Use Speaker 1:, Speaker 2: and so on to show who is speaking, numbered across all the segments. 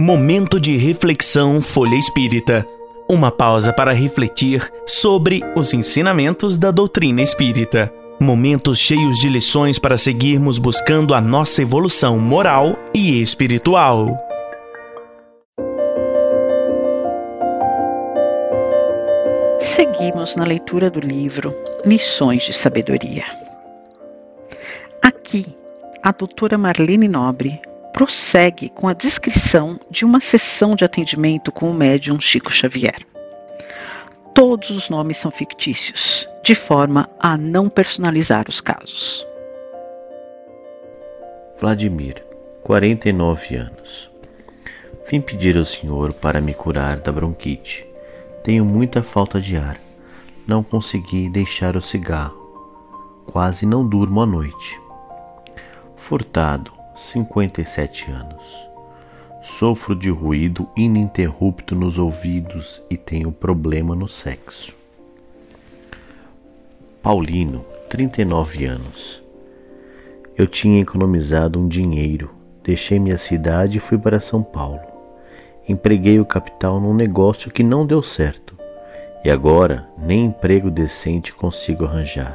Speaker 1: Momento de reflexão Folha Espírita. Uma pausa para refletir sobre os ensinamentos da doutrina espírita. Momentos cheios de lições para seguirmos buscando a nossa evolução moral e espiritual.
Speaker 2: Seguimos na leitura do livro Lições de Sabedoria. Aqui, a doutora Marlene Nobre prossegue com a descrição de uma sessão de atendimento com o médium Chico Xavier. Todos os nomes são fictícios, de forma a não personalizar os casos.
Speaker 3: Vladimir, 49 anos. Vim pedir ao senhor para me curar da bronquite. Tenho muita falta de ar. Não consegui deixar o cigarro. Quase não durmo à noite. Furtado, 57 anos. Sofro de ruído ininterrupto nos ouvidos e tenho problema no sexo. Paulino, 39 anos. Eu tinha economizado um dinheiro, deixei minha cidade e fui para São Paulo. Empreguei o capital num negócio que não deu certo e agora nem emprego decente consigo arranjar.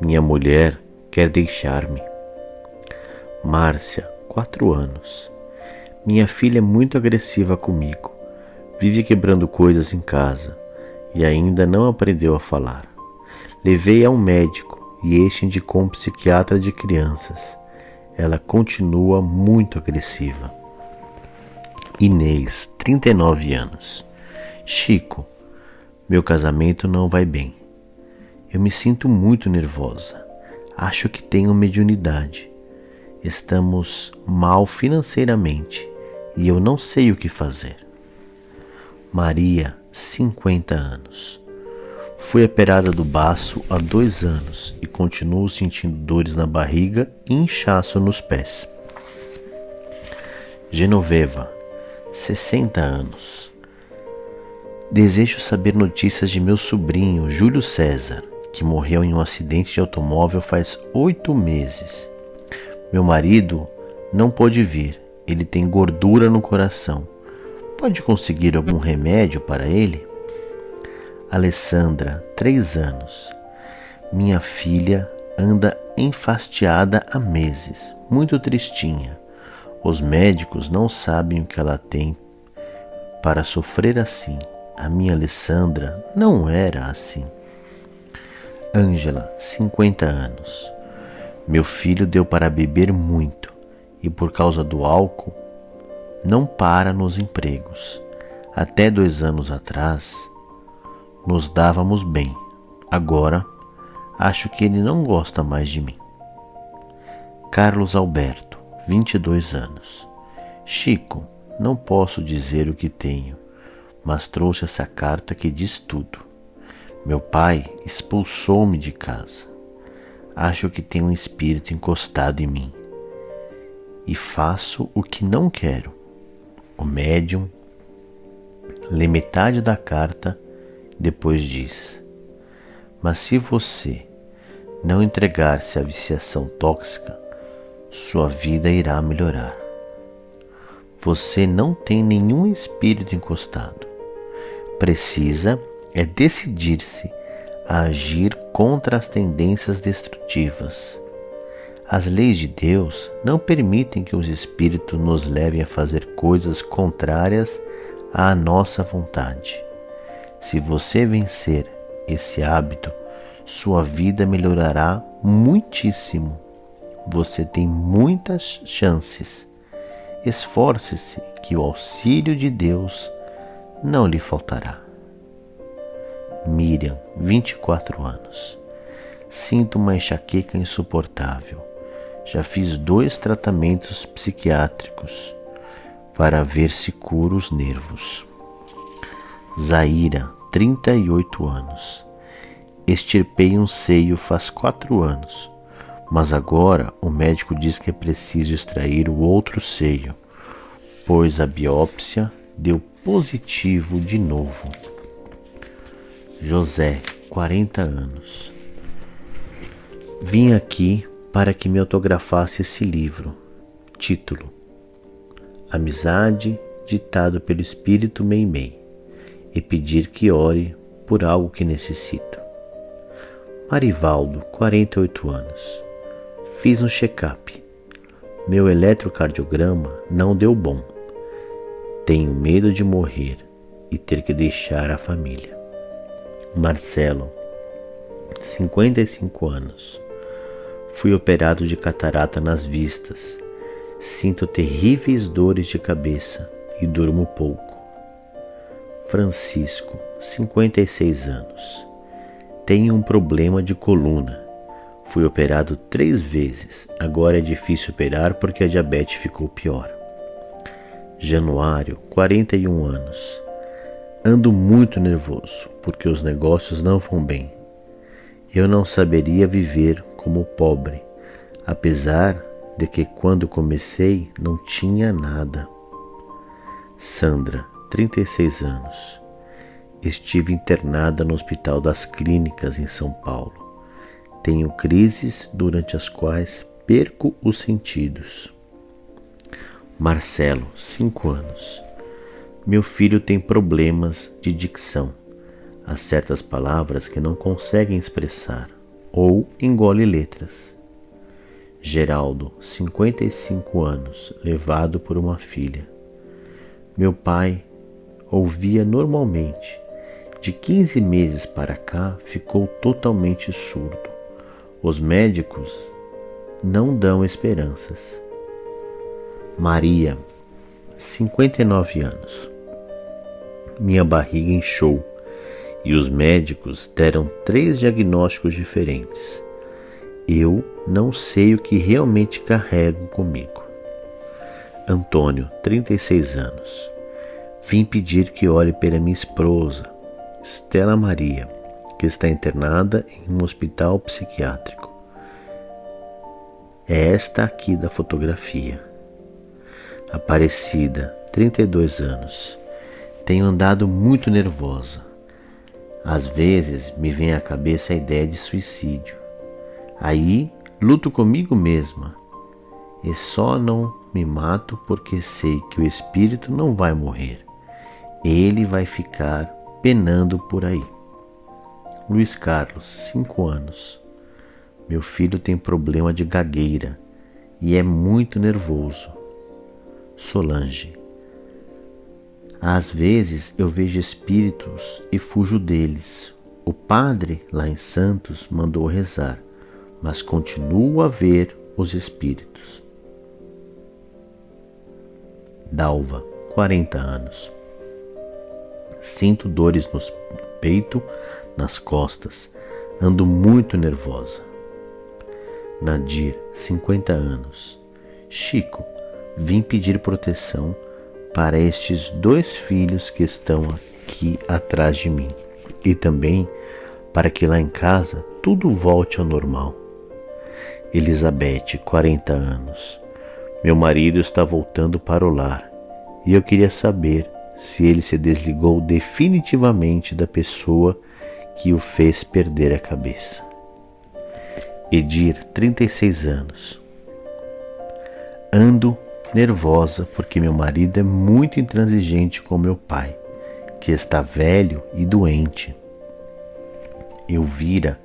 Speaker 3: Minha mulher quer deixar-me. Márcia, quatro anos. Minha filha é muito agressiva comigo. Vive quebrando coisas em casa e ainda não aprendeu a falar. Levei a um médico e este indicou um psiquiatra de crianças. Ela continua muito agressiva. Inês, 39 anos. Chico, meu casamento não vai bem. Eu me sinto muito nervosa. Acho que tenho mediunidade estamos mal financeiramente e eu não sei o que fazer. Maria, 50 anos. Fui operada do baço há dois anos e continuo sentindo dores na barriga e inchaço nos pés. Genoveva, 60 anos. Desejo saber notícias de meu sobrinho Júlio César, que morreu em um acidente de automóvel faz oito meses meu marido não pôde vir, ele tem gordura no coração. Pode conseguir algum remédio para ele? Alessandra, três anos. Minha filha anda enfastiada há meses, muito tristinha. Os médicos não sabem o que ela tem para sofrer assim. A minha Alessandra não era assim. Ângela, 50 anos. Meu filho deu para beber muito e, por causa do álcool, não para nos empregos. Até dois anos atrás, nos dávamos bem. Agora, acho que ele não gosta mais de mim. Carlos Alberto, 22 anos. Chico, não posso dizer o que tenho, mas trouxe essa carta que diz tudo. Meu pai expulsou-me de casa. Acho que tem um espírito encostado em mim e faço o que não quero. O médium lê metade da carta, depois diz: Mas se você não entregar-se à viciação tóxica, sua vida irá melhorar. Você não tem nenhum espírito encostado. Precisa é decidir-se a agir contra as tendências destrutivas. As leis de Deus não permitem que os espíritos nos levem a fazer coisas contrárias à nossa vontade. Se você vencer esse hábito, sua vida melhorará muitíssimo. Você tem muitas chances. Esforce-se que o auxílio de Deus não lhe faltará. Miriam, 24 anos. Sinto uma enxaqueca insuportável. Já fiz dois tratamentos psiquiátricos para ver se curo os nervos. Zaira, 38 anos. Extirpei um seio faz quatro anos, mas agora o médico diz que é preciso extrair o outro seio, pois a biópsia deu positivo de novo. José, 40 anos. Vim aqui para que me autografasse esse livro. Título: Amizade ditado pelo espírito Meimei e pedir que ore por algo que necessito. Marivaldo, 48 anos. Fiz um check-up. Meu eletrocardiograma não deu bom. Tenho medo de morrer e ter que deixar a família. Marcelo, 55 anos. Fui operado de catarata nas vistas. Sinto terríveis dores de cabeça e durmo pouco. Francisco, 56 anos. Tenho um problema de coluna. Fui operado três vezes. Agora é difícil operar porque a diabetes ficou pior. Januário, 41 anos. Ando muito nervoso porque os negócios não vão bem. Eu não saberia viver como pobre, apesar de que quando comecei não tinha nada. Sandra, 36 anos. Estive internada no Hospital das Clínicas em São Paulo. Tenho crises durante as quais perco os sentidos. Marcelo, 5 anos. Meu filho tem problemas de dicção. Há certas palavras que não conseguem expressar ou engole letras. Geraldo, 55 anos, levado por uma filha. Meu pai ouvia normalmente. De 15 meses para cá ficou totalmente surdo. Os médicos não dão esperanças. Maria, 59 anos. Minha barriga inchou e os médicos deram três diagnósticos diferentes. Eu não sei o que realmente carrego comigo. Antônio, 36 anos. Vim pedir que olhe pela minha esposa, Estela Maria, que está internada em um hospital psiquiátrico. É esta aqui da fotografia. Aparecida, 32 anos. Tenho andado muito nervosa. Às vezes me vem à cabeça a ideia de suicídio. Aí luto comigo mesma e só não me mato porque sei que o espírito não vai morrer. Ele vai ficar penando por aí. Luiz Carlos, 5 anos. Meu filho tem problema de gagueira e é muito nervoso. Solange, às vezes eu vejo espíritos e fujo deles. O padre, lá em Santos, mandou rezar, mas continuo a ver os espíritos. Dalva, 40 anos. Sinto dores no peito, nas costas. Ando muito nervosa. Nadir, 50 anos. Chico, vim pedir proteção para estes dois filhos que estão aqui atrás de mim e também para que lá em casa tudo volte ao normal. Elizabeth, 40 anos. Meu marido está voltando para o lar e eu queria saber se ele se desligou definitivamente da pessoa que o fez perder a cabeça. Edir, 36 anos. Ando nervosa porque meu marido é muito intransigente com meu pai, que está velho e doente. Elvira,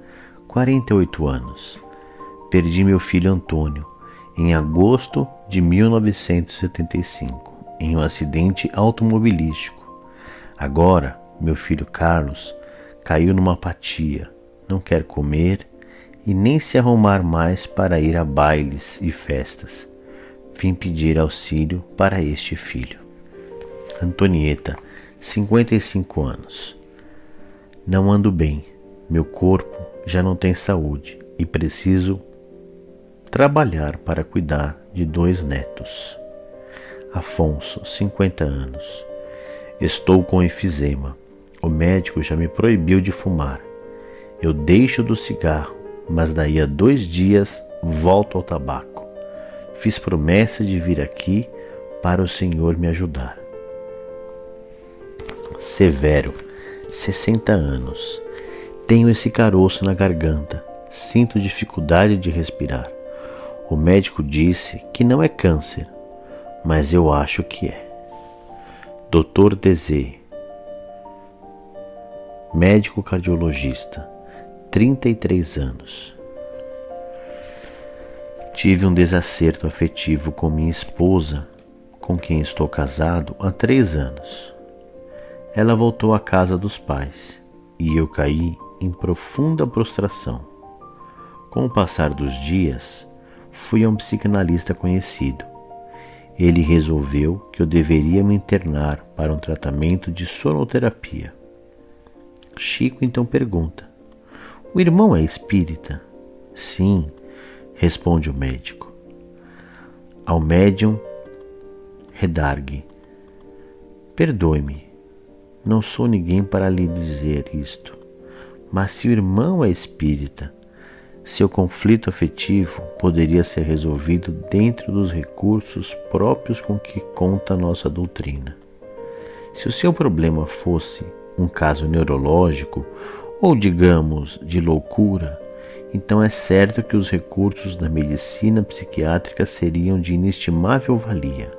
Speaker 3: 48 anos. Perdi meu filho Antônio em agosto de 1975 em um acidente automobilístico. Agora, meu filho Carlos caiu numa apatia, não quer comer e nem se arrumar mais para ir a bailes e festas vim pedir auxílio para este filho. Antonieta, 55 anos. Não ando bem, meu corpo já não tem saúde e preciso trabalhar para cuidar de dois netos. Afonso, 50 anos. Estou com enfisema. O médico já me proibiu de fumar. Eu deixo do cigarro, mas daí a dois dias volto ao tabaco. Fiz promessa de vir aqui para o Senhor me ajudar. Severo, 60 anos. Tenho esse caroço na garganta. Sinto dificuldade de respirar. O médico disse que não é câncer, mas eu acho que é. Dr. Dezê, médico cardiologista, 33 anos. Tive um desacerto afetivo com minha esposa, com quem estou casado há três anos. Ela voltou à casa dos pais e eu caí em profunda prostração. Com o passar dos dias, fui a um psicanalista conhecido ele resolveu que eu deveria me internar para um tratamento de sonoterapia. Chico então pergunta: O irmão é espírita? Sim, responde o médico. Ao médium, redargue: Perdoe-me, não sou ninguém para lhe dizer isto, mas se o irmão é espírita, seu conflito afetivo poderia ser resolvido dentro dos recursos próprios com que conta nossa doutrina. Se o seu problema fosse um caso neurológico ou, digamos, de loucura, então é certo que os recursos da medicina psiquiátrica seriam de inestimável valia.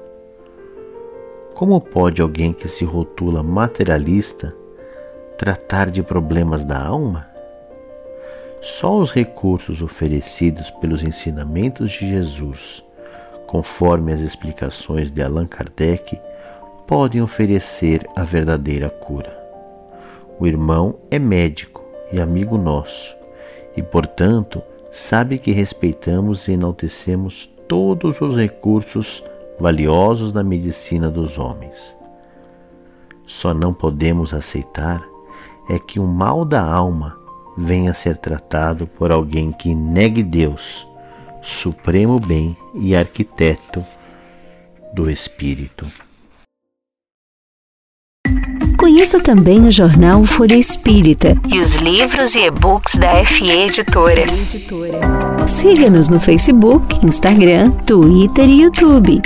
Speaker 3: Como pode alguém que se rotula materialista tratar de problemas da alma? Só os recursos oferecidos pelos ensinamentos de Jesus, conforme as explicações de Allan Kardec, podem oferecer a verdadeira cura. O irmão é médico e amigo nosso, e, portanto, sabe que respeitamos e enaltecemos todos os recursos valiosos da medicina dos homens. Só não podemos aceitar é que o mal da alma venha a ser tratado por alguém que negue Deus, supremo bem e arquiteto do espírito.
Speaker 4: Conheça também o jornal Folha Espírita e os livros e e-books da FE Editora. Siga-nos no Facebook, Instagram, Twitter e YouTube.